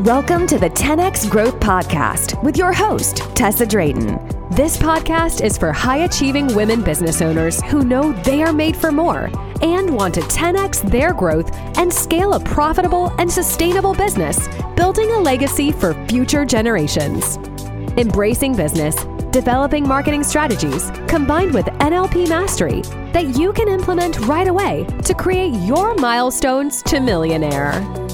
Welcome to the 10X Growth Podcast with your host, Tessa Drayton. This podcast is for high achieving women business owners who know they are made for more and want to 10X their growth and scale a profitable and sustainable business, building a legacy for future generations. Embracing business, developing marketing strategies combined with NLP mastery that you can implement right away to create your milestones to millionaire.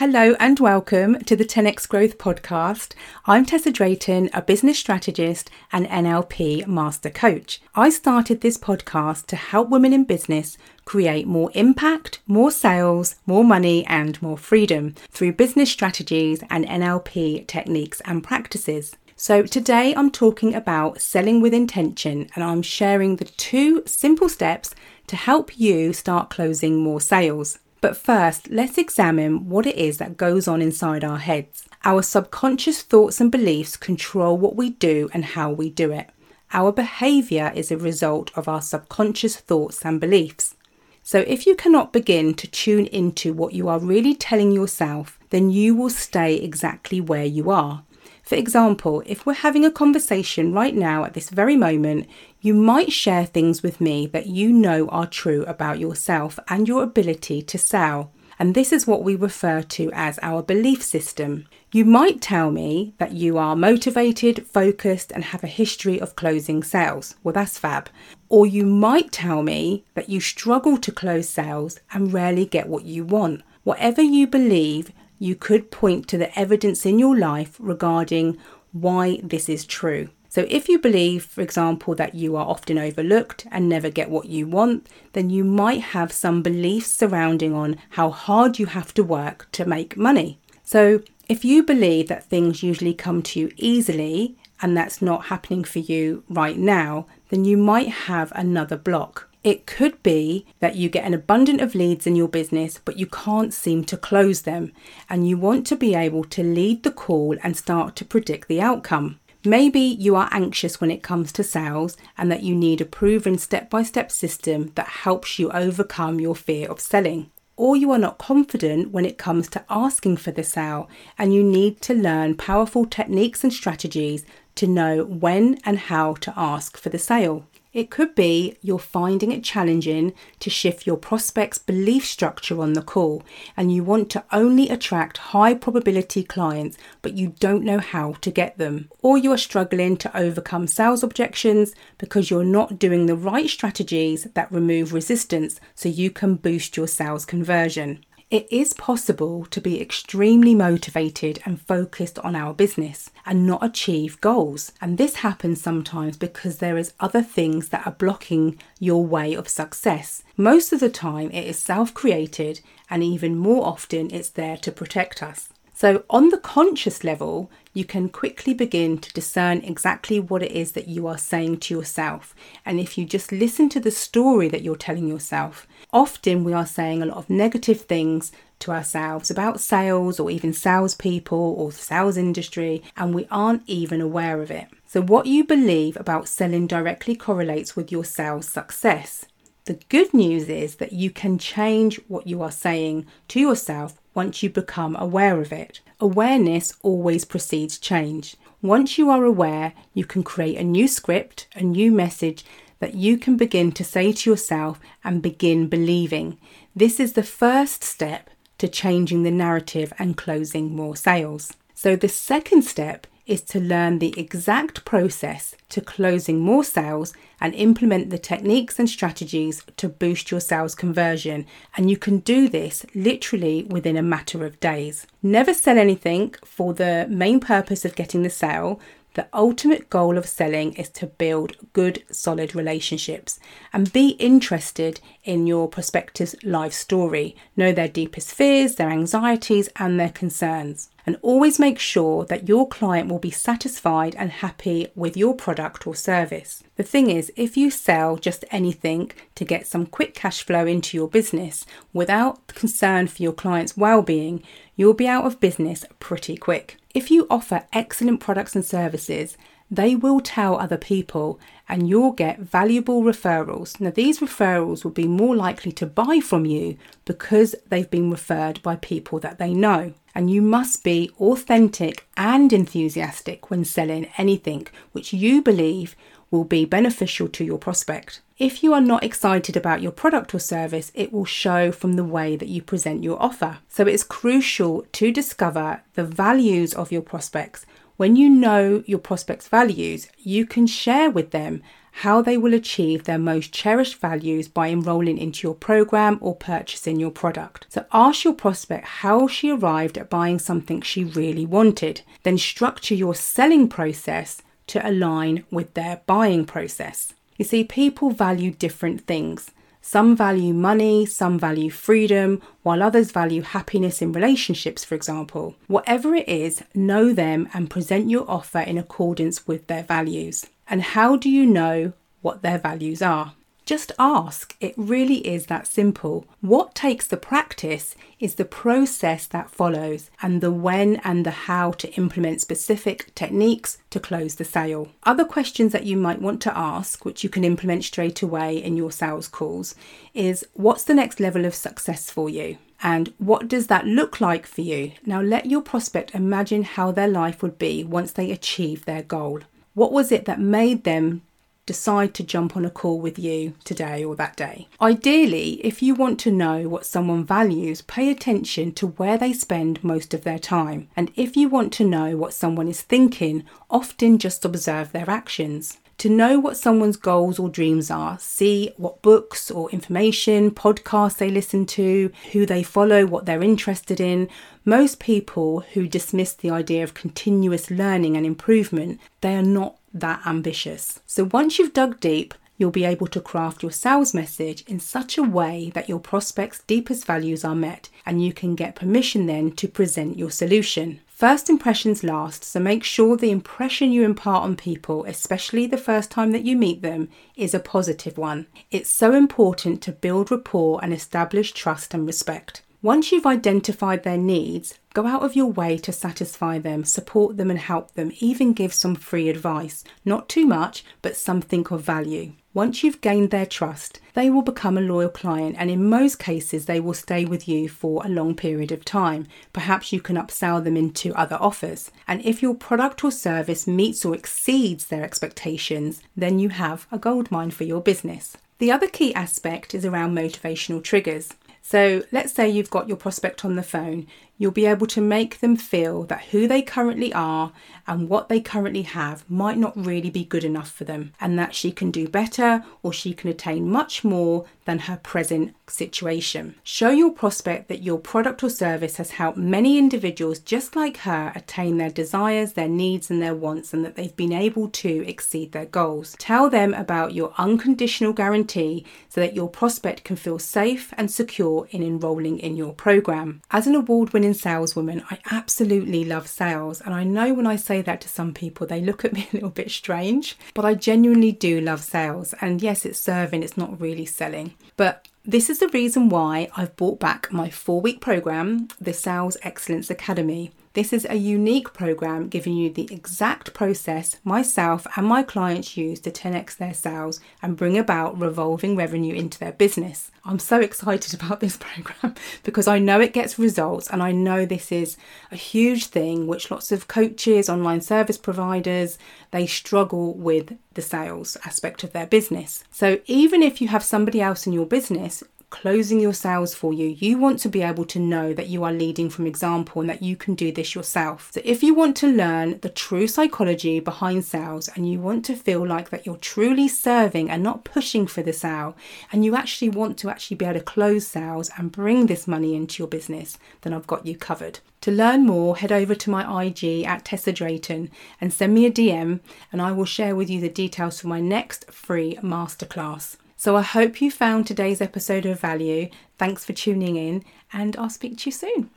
Hello and welcome to the 10x Growth Podcast. I'm Tessa Drayton, a business strategist and NLP master coach. I started this podcast to help women in business create more impact, more sales, more money, and more freedom through business strategies and NLP techniques and practices. So, today I'm talking about selling with intention and I'm sharing the two simple steps to help you start closing more sales. But first, let's examine what it is that goes on inside our heads. Our subconscious thoughts and beliefs control what we do and how we do it. Our behavior is a result of our subconscious thoughts and beliefs. So, if you cannot begin to tune into what you are really telling yourself, then you will stay exactly where you are. For example, if we're having a conversation right now at this very moment, you might share things with me that you know are true about yourself and your ability to sell. And this is what we refer to as our belief system. You might tell me that you are motivated, focused, and have a history of closing sales. Well, that's fab. Or you might tell me that you struggle to close sales and rarely get what you want. Whatever you believe, you could point to the evidence in your life regarding why this is true. So, if you believe, for example, that you are often overlooked and never get what you want, then you might have some beliefs surrounding on how hard you have to work to make money. So, if you believe that things usually come to you easily and that's not happening for you right now, then you might have another block. It could be that you get an abundance of leads in your business, but you can't seem to close them, and you want to be able to lead the call and start to predict the outcome. Maybe you are anxious when it comes to sales and that you need a proven step by step system that helps you overcome your fear of selling. Or you are not confident when it comes to asking for the sale and you need to learn powerful techniques and strategies to know when and how to ask for the sale. It could be you're finding it challenging to shift your prospect's belief structure on the call and you want to only attract high probability clients but you don't know how to get them. Or you are struggling to overcome sales objections because you're not doing the right strategies that remove resistance so you can boost your sales conversion. It is possible to be extremely motivated and focused on our business and not achieve goals. And this happens sometimes because there is other things that are blocking your way of success. Most of the time it is self-created and even more often it's there to protect us. So, on the conscious level, you can quickly begin to discern exactly what it is that you are saying to yourself. And if you just listen to the story that you're telling yourself, often we are saying a lot of negative things to ourselves about sales or even salespeople or the sales industry, and we aren't even aware of it. So, what you believe about selling directly correlates with your sales success. The good news is that you can change what you are saying to yourself once you become aware of it. Awareness always precedes change. Once you are aware, you can create a new script, a new message that you can begin to say to yourself and begin believing. This is the first step to changing the narrative and closing more sales. So, the second step is to learn the exact process to closing more sales and implement the techniques and strategies to boost your sales conversion. And you can do this literally within a matter of days. Never sell anything for the main purpose of getting the sale. The ultimate goal of selling is to build good, solid relationships and be interested in your prospector's life story. Know their deepest fears, their anxieties, and their concerns. And always make sure that your client will be satisfied and happy with your product or service. The thing is, if you sell just anything to get some quick cash flow into your business without concern for your client's well being, you'll be out of business pretty quick. If you offer excellent products and services, they will tell other people and you'll get valuable referrals. Now, these referrals will be more likely to buy from you because they've been referred by people that they know. And you must be authentic and enthusiastic when selling anything which you believe will be beneficial to your prospect. If you are not excited about your product or service, it will show from the way that you present your offer. So it's crucial to discover the values of your prospects. When you know your prospects' values, you can share with them how they will achieve their most cherished values by enrolling into your program or purchasing your product. So ask your prospect how she arrived at buying something she really wanted. Then structure your selling process to align with their buying process. You see, people value different things. Some value money, some value freedom, while others value happiness in relationships, for example. Whatever it is, know them and present your offer in accordance with their values. And how do you know what their values are? Just ask. It really is that simple. What takes the practice is the process that follows and the when and the how to implement specific techniques to close the sale. Other questions that you might want to ask, which you can implement straight away in your sales calls, is what's the next level of success for you? And what does that look like for you? Now, let your prospect imagine how their life would be once they achieve their goal. What was it that made them decide to jump on a call with you today or that day. Ideally, if you want to know what someone values, pay attention to where they spend most of their time. And if you want to know what someone is thinking, often just observe their actions. To know what someone's goals or dreams are, see what books or information, podcasts they listen to, who they follow, what they're interested in. Most people who dismiss the idea of continuous learning and improvement, they are not that ambitious. So once you've dug deep, you'll be able to craft your sales message in such a way that your prospect's deepest values are met and you can get permission then to present your solution. First impressions last, so make sure the impression you impart on people, especially the first time that you meet them, is a positive one. It's so important to build rapport and establish trust and respect. Once you've identified their needs, go out of your way to satisfy them, support them, and help them, even give some free advice. Not too much, but something of value. Once you've gained their trust, they will become a loyal client, and in most cases, they will stay with you for a long period of time. Perhaps you can upsell them into other offers. And if your product or service meets or exceeds their expectations, then you have a goldmine for your business. The other key aspect is around motivational triggers. So let's say you've got your prospect on the phone, you'll be able to make them feel that who they currently are and what they currently have might not really be good enough for them, and that she can do better or she can attain much more than her present situation. Show your prospect that your product or service has helped many individuals just like her attain their desires, their needs, and their wants, and that they've been able to exceed their goals. Tell them about your unconditional guarantee so that your prospect can feel safe and secure in enrolling in your program. As an award winning saleswoman, I absolutely love sales, and I know when I say that to some people, they look at me a little bit strange, but I genuinely do love sales. And yes, it's serving, it's not really selling. But this is the reason why I've brought back my four week program, the Sales Excellence Academy. This is a unique program giving you the exact process myself and my clients use to 10x their sales and bring about revolving revenue into their business. I'm so excited about this program because I know it gets results and I know this is a huge thing which lots of coaches, online service providers, they struggle with the sales aspect of their business. So even if you have somebody else in your business closing your sales for you. You want to be able to know that you are leading from example and that you can do this yourself. So if you want to learn the true psychology behind sales and you want to feel like that you're truly serving and not pushing for the sale and you actually want to actually be able to close sales and bring this money into your business, then I've got you covered. To learn more, head over to my IG at Tessa Drayton and send me a DM and I will share with you the details for my next free masterclass. So I hope you found today's episode of value. Thanks for tuning in, and I'll speak to you soon.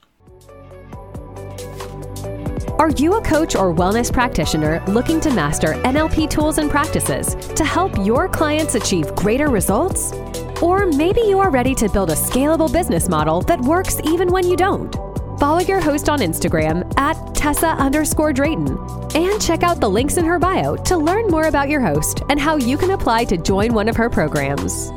Are you a coach or wellness practitioner looking to master NLP tools and practices to help your clients achieve greater results? Or maybe you are ready to build a scalable business model that works even when you don't. Follow your host on Instagram at Tessa underscore Drayton and check out the links in her bio to learn more about your host and how you can apply to join one of her programs.